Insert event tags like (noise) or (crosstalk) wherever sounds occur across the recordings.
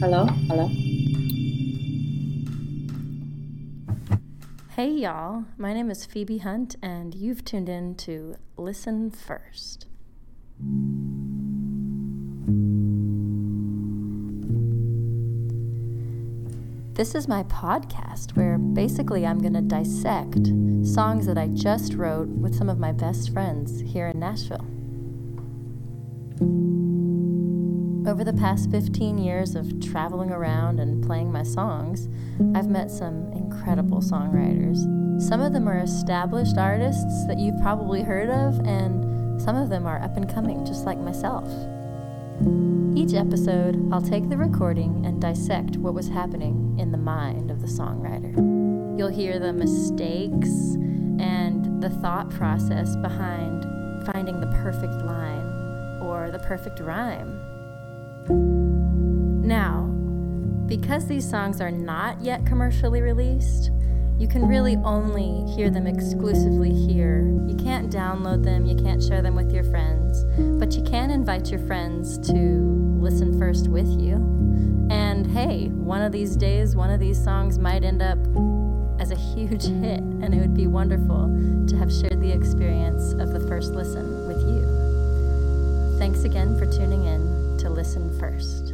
Hello? Hello? Hey, y'all. My name is Phoebe Hunt, and you've tuned in to Listen First. This is my podcast where basically I'm going to dissect songs that I just wrote with some of my best friends here in Nashville. Over the past 15 years of traveling around and playing my songs, I've met some incredible songwriters. Some of them are established artists that you've probably heard of, and some of them are up and coming, just like myself. Each episode, I'll take the recording and dissect what was happening in the mind of the songwriter. You'll hear the mistakes and the thought process behind finding the perfect line or the perfect rhyme. Now, because these songs are not yet commercially released, you can really only hear them exclusively here. You can't download them, you can't share them with your friends, but you can invite your friends to listen first with you. And hey, one of these days, one of these songs might end up as a huge (laughs) hit, and it would be wonderful to have shared the experience of the first listen with you. Thanks again for tuning in to Listen First.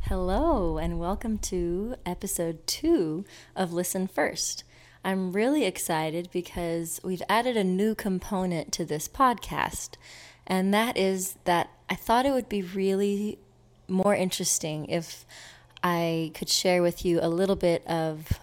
Hello, and welcome to episode two of Listen First. I'm really excited because we've added a new component to this podcast, and that is that I thought it would be really more interesting if I could share with you a little bit of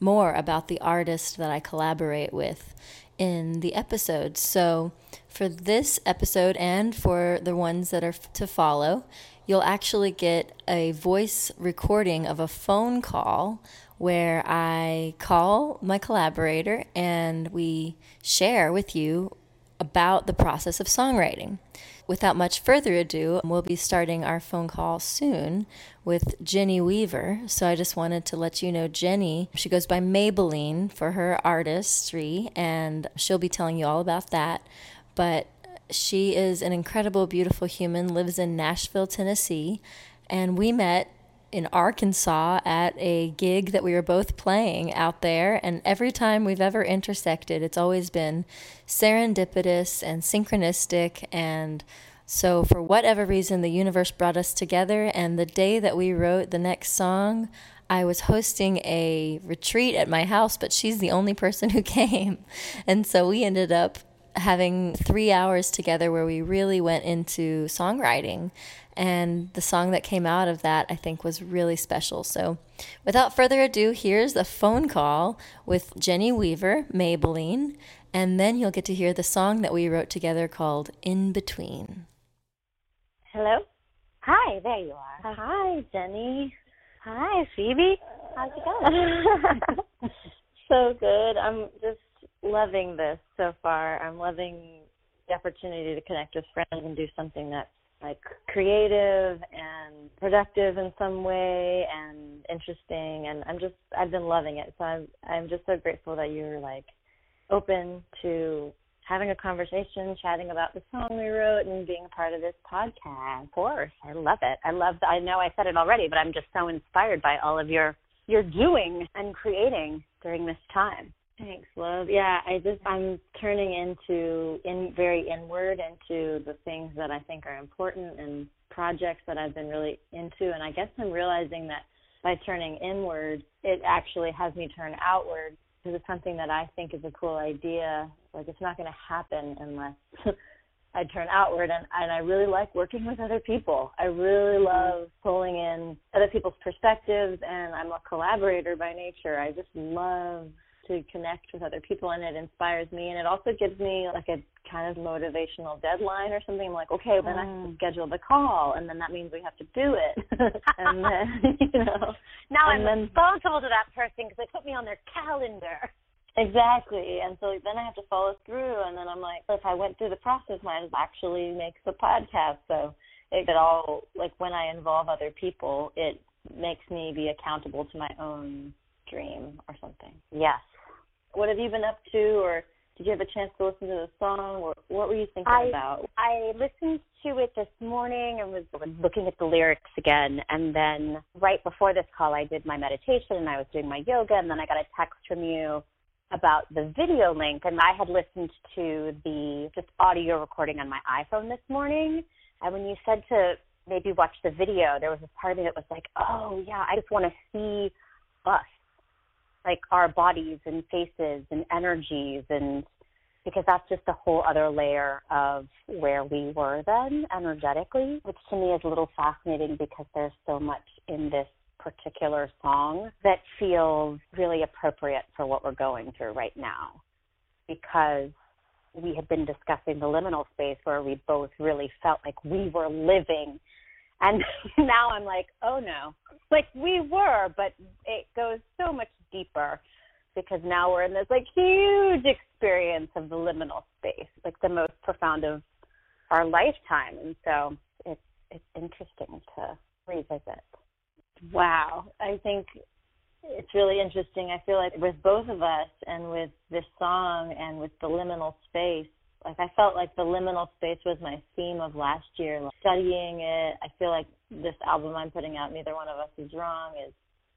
more about the artist that I collaborate with in the episode. So, for this episode and for the ones that are to follow, you'll actually get a voice recording of a phone call where I call my collaborator and we share with you about the process of songwriting. Without much further ado, we'll be starting our phone call soon with Jenny Weaver. So I just wanted to let you know Jenny, she goes by Maybelline for her artistry, and she'll be telling you all about that. But she is an incredible, beautiful human, lives in Nashville, Tennessee, and we met in Arkansas at a gig that we were both playing out there. And every time we've ever intersected, it's always been serendipitous and synchronistic. And so, for whatever reason, the universe brought us together. And the day that we wrote the next song, I was hosting a retreat at my house, but she's the only person (laughs) who came. And so we ended up having three hours together where we really went into songwriting. And the song that came out of that, I think, was really special. So, without further ado, here's a phone call with Jenny Weaver, Maybelline, and then you'll get to hear the song that we wrote together called In Between. Hello? Hi, there you are. Uh, hi, Jenny. Hi, Phoebe. How's it (laughs) going? so good. I'm just loving this so far. I'm loving the opportunity to connect with friends and do something that's like creative and productive in some way and interesting and I'm just I've been loving it. So I'm I'm just so grateful that you're like open to having a conversation, chatting about the song we wrote and being a part of this podcast. Of course. I love it. I love I know I said it already, but I'm just so inspired by all of your your doing and creating during this time. Love. Yeah, I just I'm turning into in very inward into the things that I think are important and projects that I've been really into and I guess I'm realizing that by turning inward, it actually has me turn outward because it's something that I think is a cool idea. Like it's not going to happen unless (laughs) I turn outward and and I really like working with other people. I really mm-hmm. love pulling in other people's perspectives and I'm a collaborator by nature. I just love to connect with other people and it inspires me and it also gives me like a kind of motivational deadline or something. I'm like okay then mm. I have to mm. schedule the call and then that means we have to do it. (laughs) And then (laughs) you know. Now I'm then, responsible to that person because they put me on their calendar. Exactly. And so then I have to follow through and then I'm like if I went through the process mine actually makes a podcast. So it, it all like when I involve other people it makes me be accountable to my own dream or something. Yes what have you been up to or did you have a chance to listen to the song, or what were you thinking I, about? I listened to it this morning and was mm-hmm. looking at the lyrics again, and then right before this call, I did my meditation and I was doing my yoga, and then I got a text from you about the video link, and I had listened to the just audio recording on my iPhone this morning, and when you said to maybe watch the video, there was a part of me that was like, oh yeah, I just want to see us like our bodies and faces and energies and because that's just a whole other layer of where we were then energetically, which to me is a little fascinating because there's so much in this particular song that feels really appropriate for what we're going through right now. Because we had been discussing the liminal space where we both really felt like we were living and (laughs) now I'm like, oh no, like we were, but it goes so much deeper because now we're in this like huge experience of the liminal space, like the most profound of our lifetime. And so it's it's interesting to revisit. Wow. I think it's really interesting. I feel like with both of us and with this song and with the liminal space, like I felt like the liminal space was my theme of last year. Like studying it, I feel like this album I'm putting out, Neither One of Us Is Wrong, is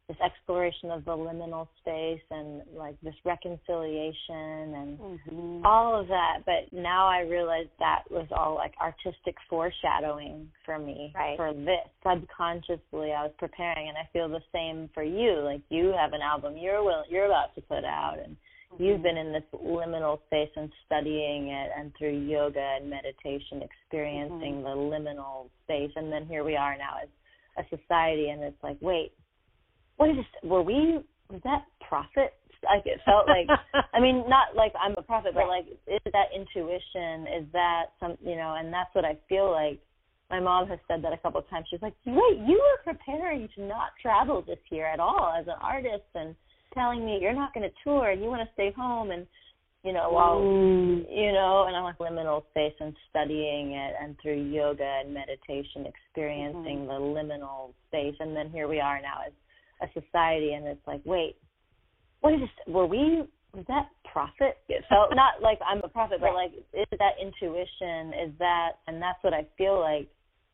this exploration of the liminal space and like this reconciliation and mm-hmm. all of that. But now I realize that was all like artistic foreshadowing for me right. for this. Subconsciously, I was preparing, and I feel the same for you. Like you have an album you're will you're about to put out, and You've been in this liminal space and studying it, and through yoga and meditation, experiencing mm-hmm. the liminal space. And then here we are now as a society, and it's like, wait, what is this? Were we? Was that prophet? Like it felt like. (laughs) I mean, not like I'm a prophet, but like, is that intuition? Is that some? You know, and that's what I feel like. My mom has said that a couple of times. She's like, wait, you were preparing to not travel this year at all as an artist, and telling me you're not going to tour and you want to stay home and you know while mm. you know and i'm like liminal space and studying it and through yoga and meditation experiencing mm-hmm. the liminal space. And then here we are now as a society and it's like wait what is this? Were we was that prophet it felt not like i'm a prophet but like is that intuition? Is that and that's what i feel like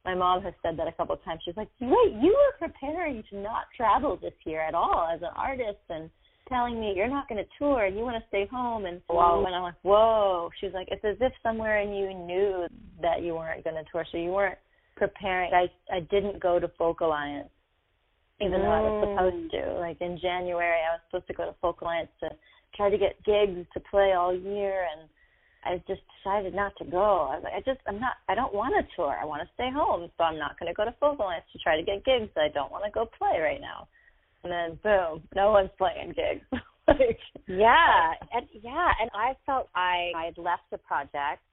my mom has said that a couple of times. She's like, "Wait, you were preparing to not travel this year at all as an artist, and telling me you're not going to tour and you want to stay home." And wow, and I'm like, "Whoa!" She's like, "It's as if somewhere in you knew that you weren't going to tour, so you weren't preparing." I I didn't go to Folk Alliance, even mm. though I was supposed to. Like in January, I was supposed to go to Folk Alliance to try to get gigs to play all year and I just decided not to go. I was like, I just, I'm not, I don't want to tour. I want to stay home, so I'm not going to go to Folk Alliance to try to get gigs. I don't want to go play right now. And then boom, no one's playing gigs. (laughs) like, yeah, uh, and yeah, and I felt I I had left the project,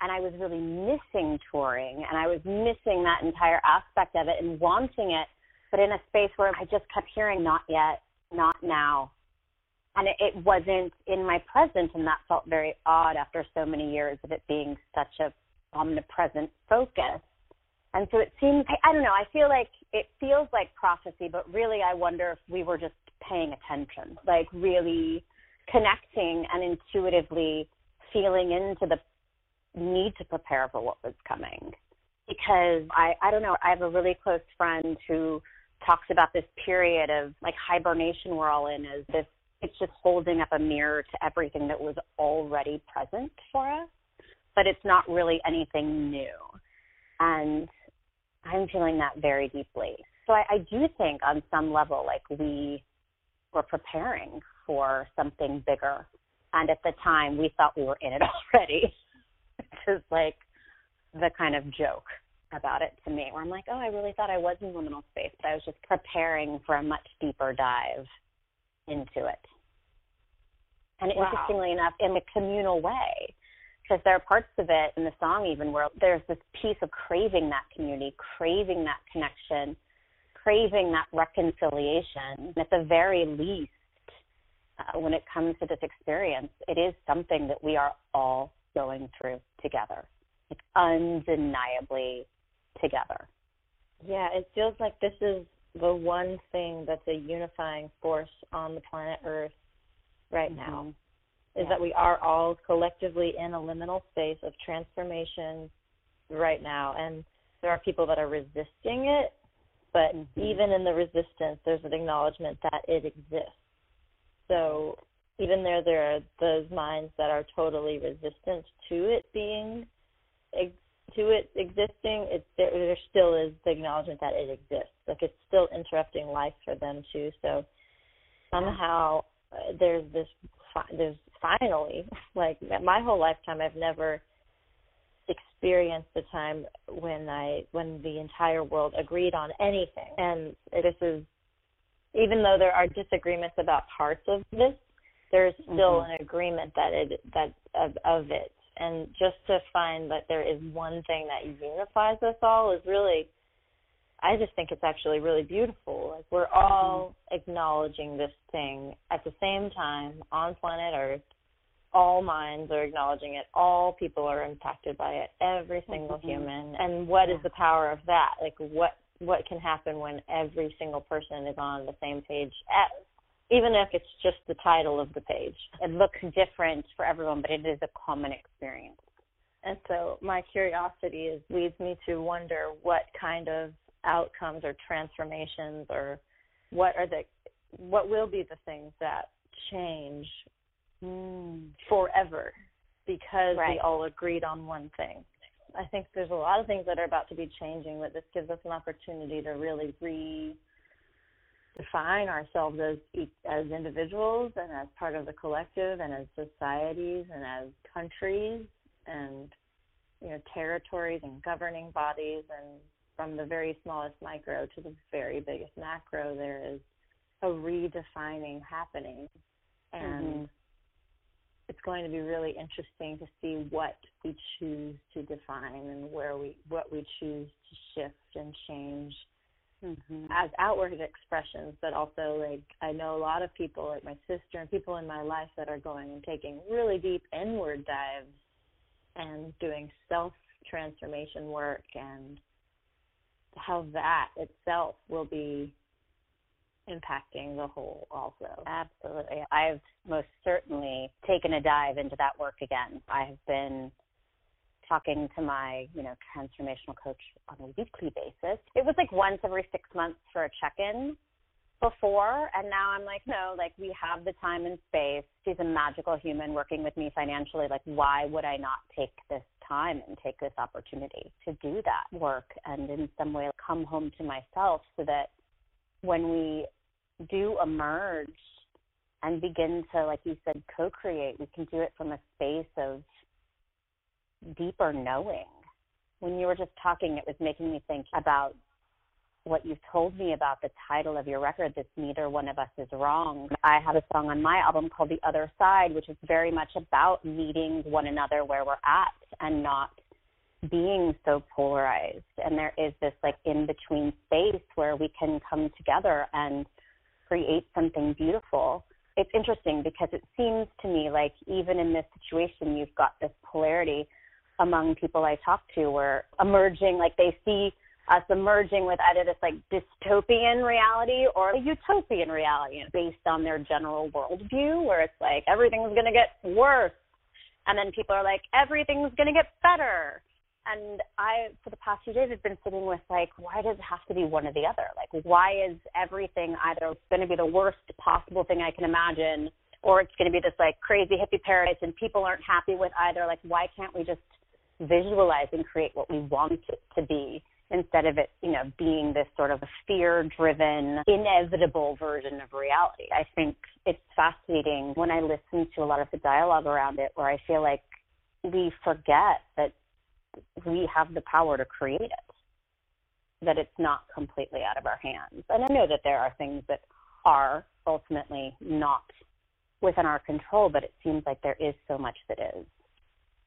and I was really missing touring, and I was missing that entire aspect of it and wanting it, but in a space where I just kept hearing not yet, not now, and it, it wasn't in my present and that felt very odd after so many years of it being such a omnipresent focus. And so it seems I, I don't know i feel like it feels like prophecy but really i wonder if we were just paying attention like really connecting and intuitively feeling into the need to prepare for what was coming. Because i i don't know i have a really close friend who talks about this period of like hibernation we're all in as this it's just holding up a mirror to everything that was already present for us, but it's not really anything new. And I'm feeling that very deeply. So I, I do think on some level, like we were preparing for something bigger. And at the time, we thought we were in it (laughs) already, which is like the kind of joke about it to me, where I'm like, oh, I really thought I was in liminal space, but I was just preparing for a much deeper dive into it. And wow. interestingly enough, in a communal way, because there are parts of it in the song even where there's this piece of craving that community, craving that connection, craving that reconciliation. At the very least, uh, when it comes to this experience, it is something that we are all going through together. It's undeniably together. Yeah, it feels like this is the one thing that's a unifying force on the planet Earth right now. is yeah. that we are all collectively in a liminal space of transformation right now and there are people that are resisting it but mm-hmm. even in the resistance there's an acknowledgement that it exists so even though there are those minds that are totally resistant to it being to it existing, it's there, there still is the acknowledgement that it exists. Like it's still interrupting life for them too. So somehow uh, there's this fi- there's finally (laughs) like my whole lifetime I've never experienced the time when I when the entire world agreed on anything. And this is even though there are disagreements about parts of this, there's still mm-hmm. an agreement that it that of, of it and just to find that there is one thing that unifies us all is really I just think it's actually really beautiful. Like we're all mm-hmm. acknowledging this thing at the same time on planet Earth. All minds are acknowledging it. All people are impacted by it. Every single mm-hmm. human. And what is the power of that? Like what what can happen when every single person is on the same page as even if it's just the title of the page. It looks different for everyone, but it is a common experience. And so my curiosity is leads me to wonder what kind of outcomes or transformations or what are the what will be the things that change mm. forever because right. we all agreed on one thing. I think there's a lot of things that are about to be changing, but this gives us an opportunity to really re define ourselves as as individuals and as part of the collective and as societies and as countries and you know territories and governing bodies and from the very smallest micro to the very biggest macro there is a redefining happening and mm-hmm. it's going to be really interesting to see what we choose to define and where we what we choose to shift and change mm-hmm. as outward expressions, but also like I know a lot of people, like my sister and people in my life, that are going and taking really deep inward dives and doing self transformation work, and how that itself will be impacting the whole also. Absolutely. I've most certainly taken a dive into that work again. I have been talking to my, you know, transformational coach on a weekly basis. It was like once every six months for a check in before and now I'm like, no, like we have the time and space. She's a magical human working with me financially. Like why would I not take this time and take this opportunity to do that work and in some way come home to myself so that when we do emerge and begin to, like you said, co create, we can do it from a space of deeper knowing. When you were just talking, it was making me think about what you've told me about the title of your record, This Neither One of Us Is Wrong. I have a song on my album called The Other Side, which is very much about meeting one another where we're at and not being so polarized. And there is this like in between space where we can come together and create something beautiful. It's interesting because it seems to me like even in this situation, you've got this polarity among people I talk to where emerging, like they see us emerging with either this like dystopian reality or a utopian reality based on their general worldview, where it's like everything's going to get worse. And then people are like, everything's going to get better. And I, for the past few days, have been sitting with like, why does it have to be one or the other? Like, why is everything either going to be the worst possible thing I can imagine, or it's going to be this like crazy hippie paradise and people aren't happy with either? Like, why can't we just visualize and create what we want it to be instead of it, you know, being this sort of fear driven, inevitable version of reality. I think it's fascinating when I listen to a lot of the dialogue around it where I feel like we forget that we have the power to create it, that it's not completely out of our hands. And I know that there are things that are ultimately not within our control, but it seems like there is so much that is.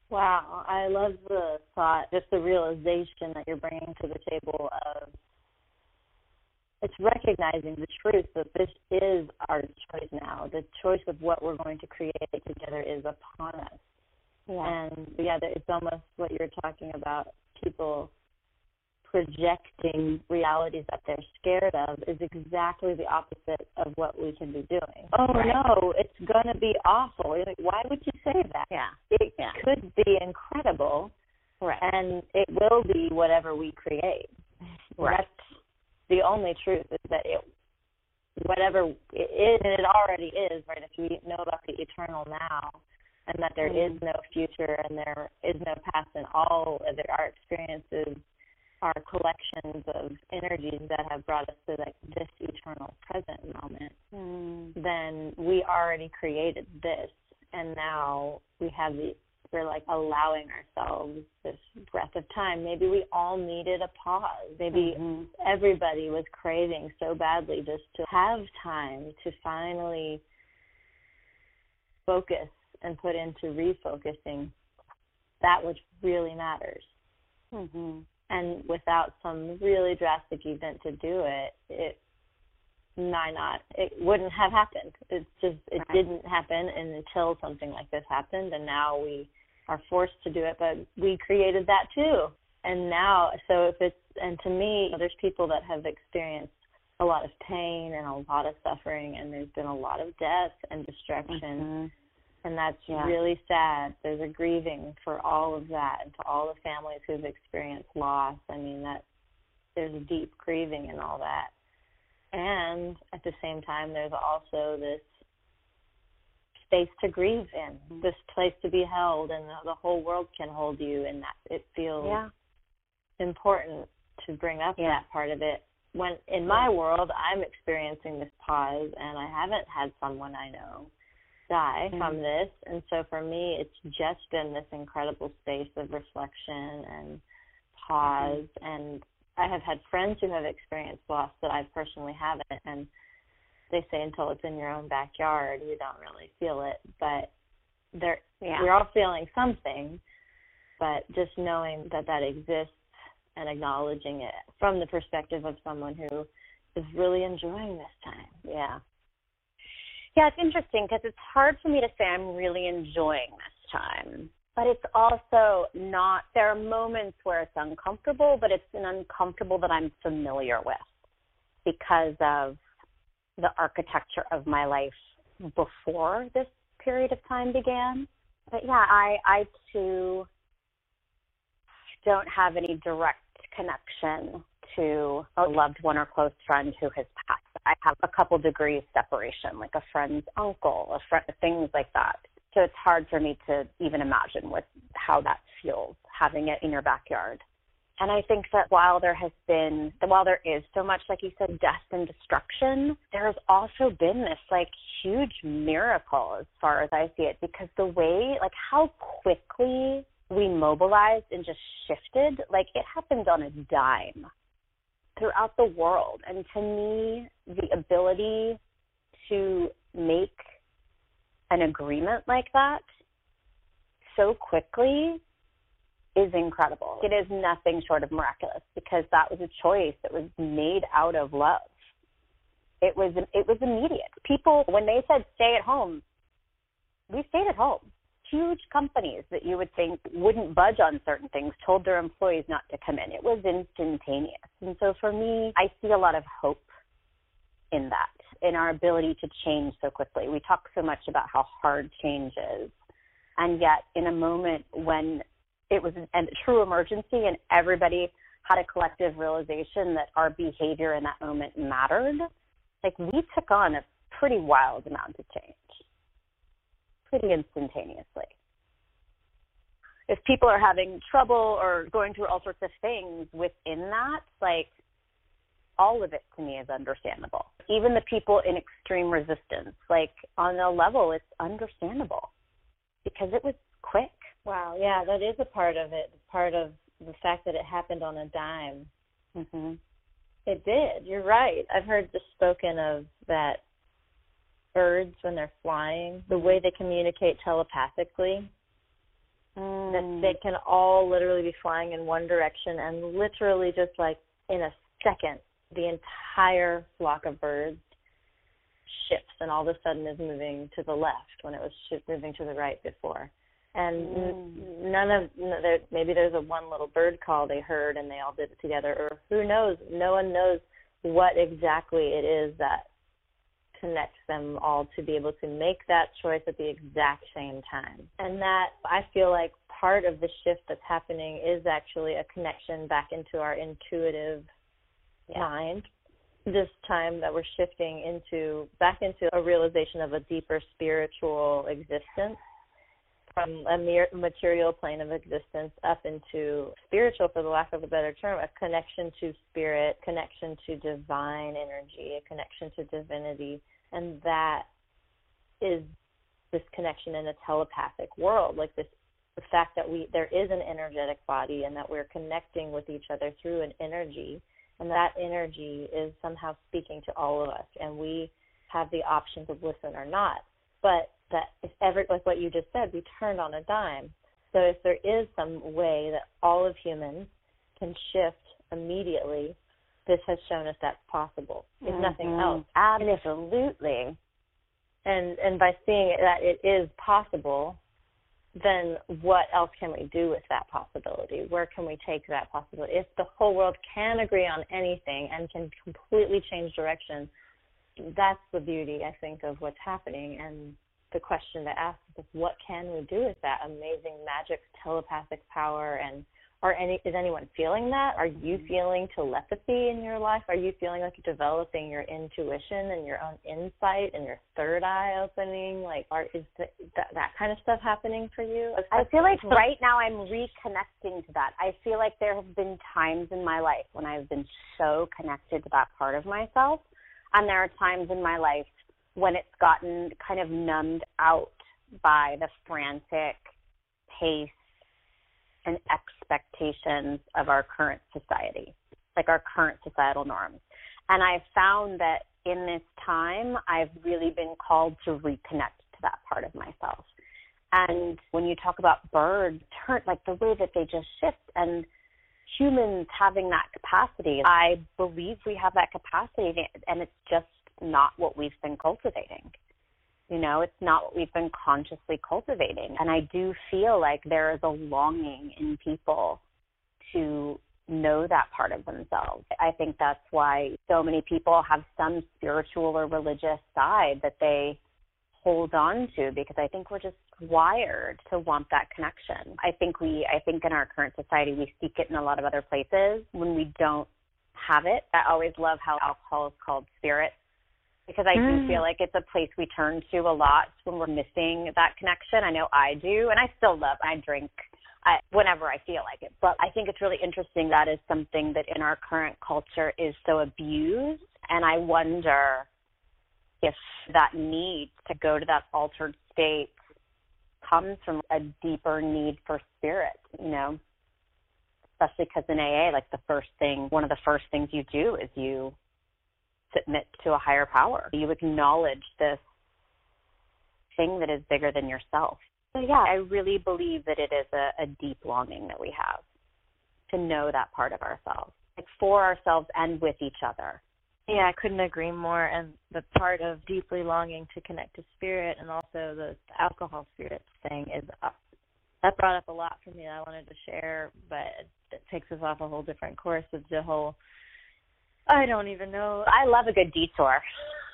Wow, I love the thought, just the realization that you're bringing to the table of it's recognizing the truth that this is our choice now. The choice of what we're going to create together is upon us. Yeah. And yeah, it's almost what you're talking about. People projecting realities that they're scared of is exactly the opposite of what we can be doing. Oh right. no, it's going to be awful. Like, why would you say that? Yeah. It yeah. could be incredible. Right. And it will be whatever we create. Right. That's the only truth is that it whatever it is and it already is, right? If we know about the eternal now and that there mm-hmm. no future and there is no past and all of our experiences are collections of energies that have brought us to like this eternal present moment, mm. then we already created this, and now we have the we're like allowing ourselves this breath of time. Maybe we all needed a pause. Maybe mm-hmm. everybody was craving so badly just to have time to finally focus and put into refocusing that which really matters. Mm-hmm and without some really drastic event to do it, it might not it wouldn't have happened. It's just it right. didn't happen and until something like this happened and now we are forced to do it, but we created that too. And now so if it's and to me there's people that have experienced a lot of pain and a lot of suffering and there's been a lot of death and destruction. Mm-hmm and that's yeah. really sad. There's a grieving for all of that, and to all the families who've experienced loss. I mean, that there's a deep grieving in all that, and at the same time, there's also this space to grieve in, mm-hmm. this place to be held, and the, the whole world can hold you, and that it feels yeah. important to bring up yeah. that part of it. When in my world, I'm experiencing this pause, and I haven't had someone I know die mm-hmm. from this. And so for me, it's just been this incredible space of reflection and pause. Mm-hmm. And I have had friends who have experienced loss that I personally haven't. And they say until it's in your own backyard, you don't really feel it. But there, yeah. we're all feeling something. But just knowing that that exists and acknowledging it from the perspective of someone who is really enjoying this time. Yeah. Yeah, it's interesting because it's hard for me to say I'm really enjoying this time. But it's also not, there are moments where it's uncomfortable, but it's an uncomfortable that I'm familiar with because of the architecture of my life before this period of time began. But yeah, I, I too don't have any direct connection to a loved one or close friend who has passed. I have a couple degrees separation, like a friend's uncle, a friend, things like that. So it's hard for me to even imagine what how that feels having it in your backyard. And I think that while there has been, while there is so much, like you said, death and destruction, there has also been this like huge miracle as far as I see it, because the way, like how quickly we mobilized and just shifted, like it happened on a dime throughout the world. And to me, the ability to make an agreement like that so quickly is incredible. It is nothing short of miraculous because that was a choice that was made out of love. It was it was immediate. People when they said stay at home, we stayed at home huge companies that you would think wouldn't budge on certain things told their employees not to come in. It was instantaneous. And so for me, I see a lot of hope in that, in our ability to change so quickly. We talk so much about how hard change is. And yet, in a moment when it was a true emergency and everybody had a collective realization that our behavior in that moment mattered, like we took on a pretty wild amount of change pretty instantaneously. If people are having trouble or going through all sorts of things within that, like all of it to me is understandable. Even the people in extreme resistance, like on a level, it's understandable because it was quick. Wow, yeah, that is a part of it. Part of the fact that it happened on a dime. hmm It did. You're right. I've heard the spoken of that birds when they're flying, the way they communicate telepathically. Mm. That they can all literally be flying in one direction and literally just like in a second, the entire flock of birds shifts and all of a sudden is moving to the left when it was moving to the right before. and mm. none of there, maybe there's a one little bird call they heard and they all did it together, or who knows? No one knows what exactly it is that connects them all to be able to make that choice at the exact same time. And that I feel like part of the shift that's happening is actually a connection back into our intuitive yeah. mind. This time that we're shifting into back into a realization of a deeper spiritual existence from a mere material plane of existence up into spiritual, for the lack of a better term, a connection to spirit, connection to divine energy, a connection to divinity, and that is this connection in a telepathic world, like this the fact that we there is an energetic body and that we're connecting with each other through an energy. And that energy is somehow speaking to all of us. And we have the option to listen or not. But that if ever like what you just said, we turned on a dime. So if there is some way that all of humans can shift immediately, this has shown us that's possible. If mm-hmm. nothing else. Absolutely. And and by seeing that it is possible, then what else can we do with that possibility? Where can we take that possibility? If the whole world can agree on anything and can completely change direction, that's the beauty, I think, of what's happening. And the question to ask is what can we do with that amazing magic telepathic power? And are any is anyone feeling that? Are you mm-hmm. feeling telepathy in your life? Are you feeling like you're developing your intuition and your own insight and your third eye opening? Like are is the, that that kind of stuff happening for you? I feel like (laughs) right now i'm reconnecting to that. I feel like there have been times in my life when i've been so connected to that part of myself and there are times in my life when it's gotten kind of numbed out by the frantic pace and expectations of our current society, like our current societal norms. And I've found that in this time, I've really been called to reconnect to that part of myself. And when you talk about birds, turn like the way that they just shift and humans having that capacity, I believe we have that capacity and it's just not what we've been cultivating. You know, it's not what we've been consciously cultivating. And I do feel like there is a longing in people to know that part of themselves. I think that's why so many people have some spiritual or religious side that they hold on to because I think we're just wired to want that connection. I think we I think in our current society we seek it in a lot of other places when we don't have it. I always love how alcohol is called spirit because I mm. do feel like it's a place we turn to a lot when we're missing that connection. I know I do, and I still love. I drink I, whenever I feel like it, but I think it's really interesting that is something that in our current culture is so abused, and I wonder if that need to go to that altered state comes from a deeper need for spirit, you know. Especially because in AA, like the first thing, one of the first things you do is you submit to a higher power. You acknowledge this thing that is bigger than yourself. So yeah, I really believe that it is a, a deep longing that we have to know that part of ourselves, like for ourselves and with each other. Yeah, I couldn't agree more. And the part of deeply longing to connect to spirit and also the alcohol spirit thing is uh, that brought up a lot for me I wanted to share, but it takes us off a whole different course of the whole I don't even know. I love a good detour. (laughs)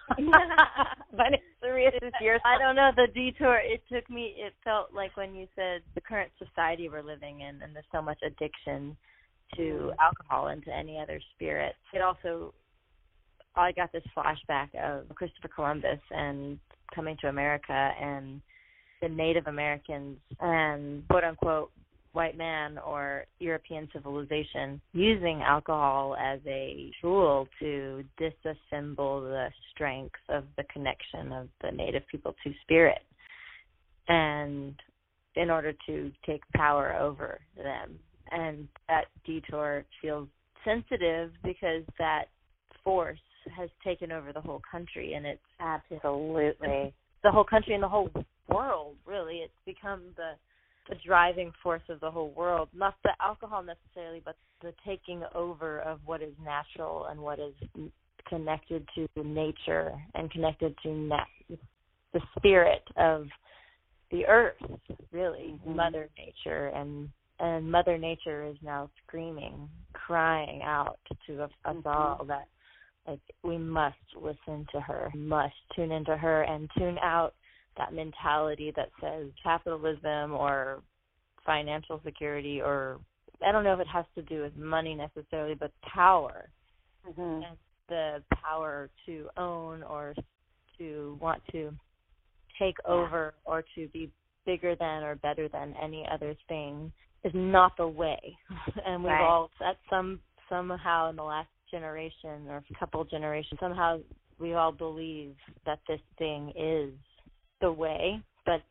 (laughs) but it's serious this year. I don't know the detour. It took me. It felt like when you said the current society we're living in, and there's so much addiction to mm. alcohol and to any other spirit. It also, I got this flashback of Christopher Columbus and coming to America and the Native Americans and quote unquote white man or European civilization using alcohol as a tool to disassemble the strength of the connection of the native people to spirit and in order to take power over them. And that detour feels sensitive because that force has taken over the whole country and it's absolutely. the whole country and the whole world really. It's become the the driving force of the whole world. Not the alcohol necessarily, but the taking over of what is natural and what is connected to nature and connected to the spirit of the earth, really, Mhm. Mother Nature, and and Mother Nature is now screaming, crying out to us, Mhm. all that like we must listen to her, must tune into her, and tune out that mentality that says capitalism or financial security or I don't know if it has to do with money necessarily, but power Mhm. and the power to own or to want to take Yeah. over or to be bigger than or better than any other thing is not the way. (laughs) and we've Right. all at some somehow in the last generation or couple generations somehow we all believe that this thing is the way, but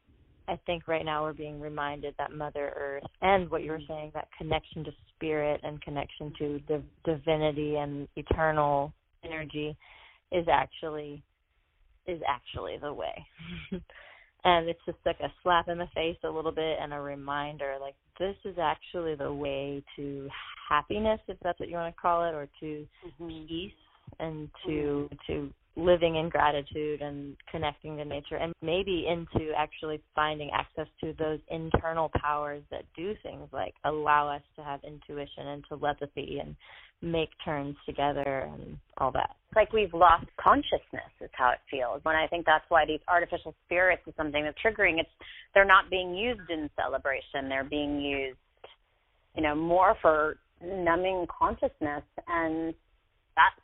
I think right now we're being reminded that Mother Earth and what you were saying, that connection to spirit and connection to div- divinity and eternal energy is actually is actually the way. (laughs) and it's just like a slap in the face a little bit and a reminder like this is actually the way to happiness if that's what you want to call it or to Mhm. peace and to to living in gratitude and connecting to nature and maybe into actually finding access to those internal powers that do things like allow us to have intuition and telepathy and make turns together and all that. It's like we've lost consciousness is how it feels. And I think that's why these artificial spirits is something that's triggering. It's they're not being used in celebration. They're being used, you know, more for numbing consciousness and that's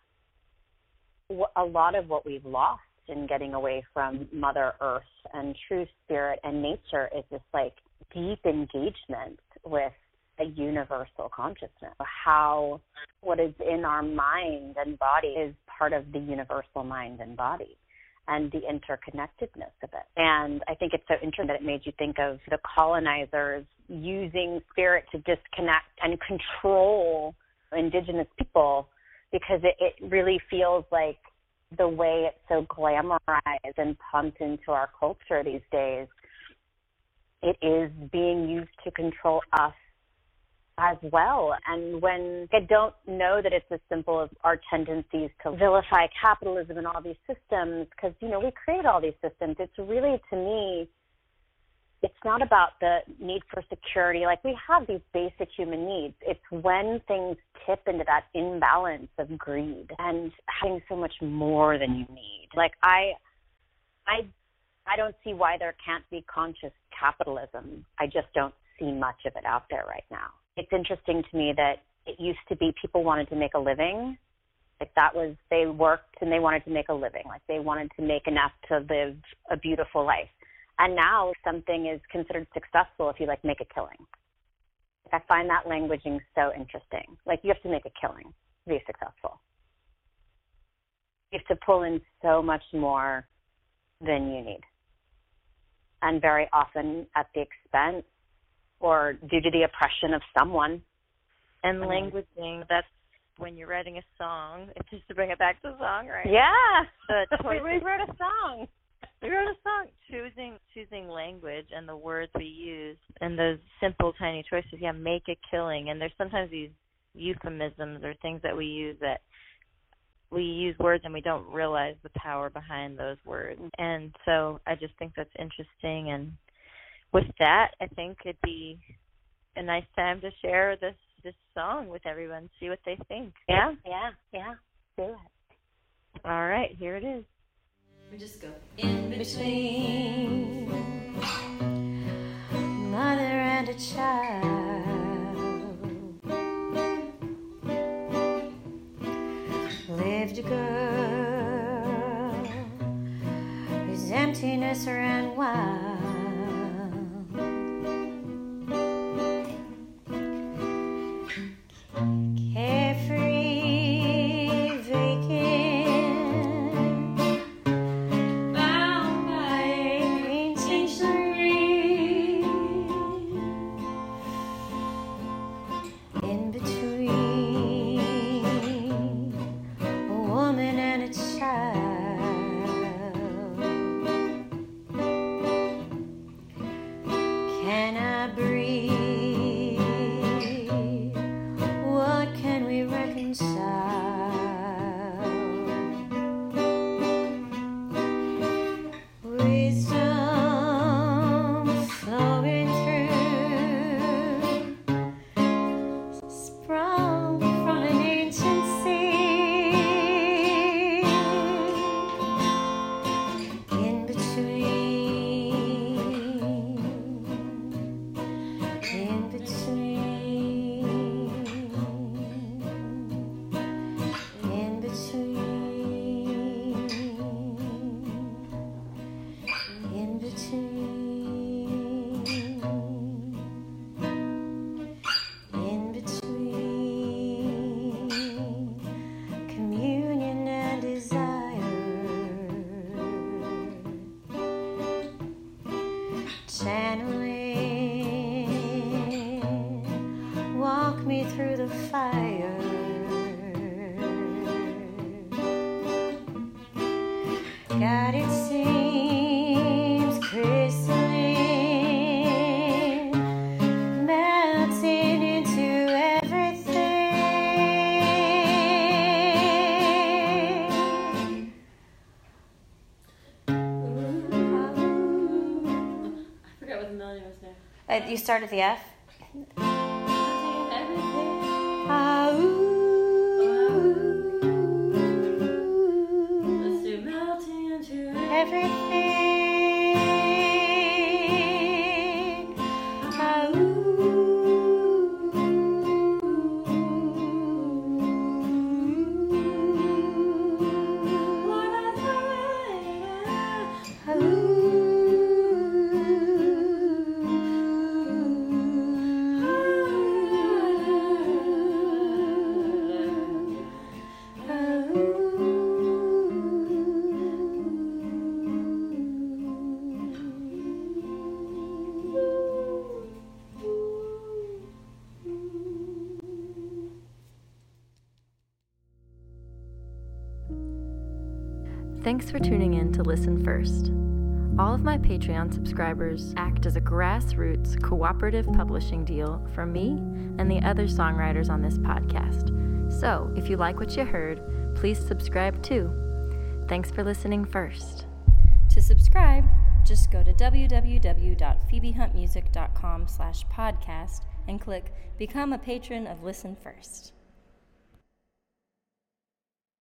a lot of what we've lost in getting away from Mother Earth and true spirit and nature is this like deep engagement with a universal consciousness. How what is in our mind and body is part of the universal mind and body and the interconnectedness of it. And I think it's so interesting that it made you think of the colonizers using spirit to disconnect and control indigenous people because it, it really feels like the way it's so glamorized and pumped into our culture these days, it is being used to control us as well. And when I don't know that it's as simple as our tendencies to vilify capitalism and all these systems, because, you know, we create all these systems. It's really, to me, it's not about the need for security. Like we have these basic human needs. It's when things tip into that imbalance of greed and having so much more than you need. Like I, I, I don't see why there can't be conscious capitalism. I just don't see much of it out there right now. It's interesting to me that it used to be people wanted to make a living. Like that was they worked and they wanted to make a living. Like they wanted to make enough to live a beautiful life. And now something is considered successful if you like make a killing. Like I find that languaging so interesting. Like you have to make a killing to be successful. You have to pull in so much more than you need. And very often at the expense or due to the oppression of someone. And Mhm. languaging, that's when you're writing a song, it's just to bring it back to the song, right? Yeah. The (laughs) we wrote a song. We wrote a song choosing choosing language and the words we use and those simple tiny choices. Yeah make a killing. And there's sometimes these euphemisms or things that we use that we use words and we don't realize the power behind those words. And so i just think that's interesting. And with that i think it'd be a nice time to share this this song with everyone see what they think. Yeah? Yeah, yeah. Do it. all right here it is We just go in between mother and a child. Lived a girl whose emptiness ran wild. You start at the F. Thanks for tuning in to Listen First. All of my Patreon subscribers act as a grassroots cooperative publishing deal for me and the other songwriters on this podcast. So, if you like what you heard, please subscribe too. Thanks for listening first. To subscribe, just go to www.phoebehuntmusic.com slash podcast and click Become a Patron of Listen First.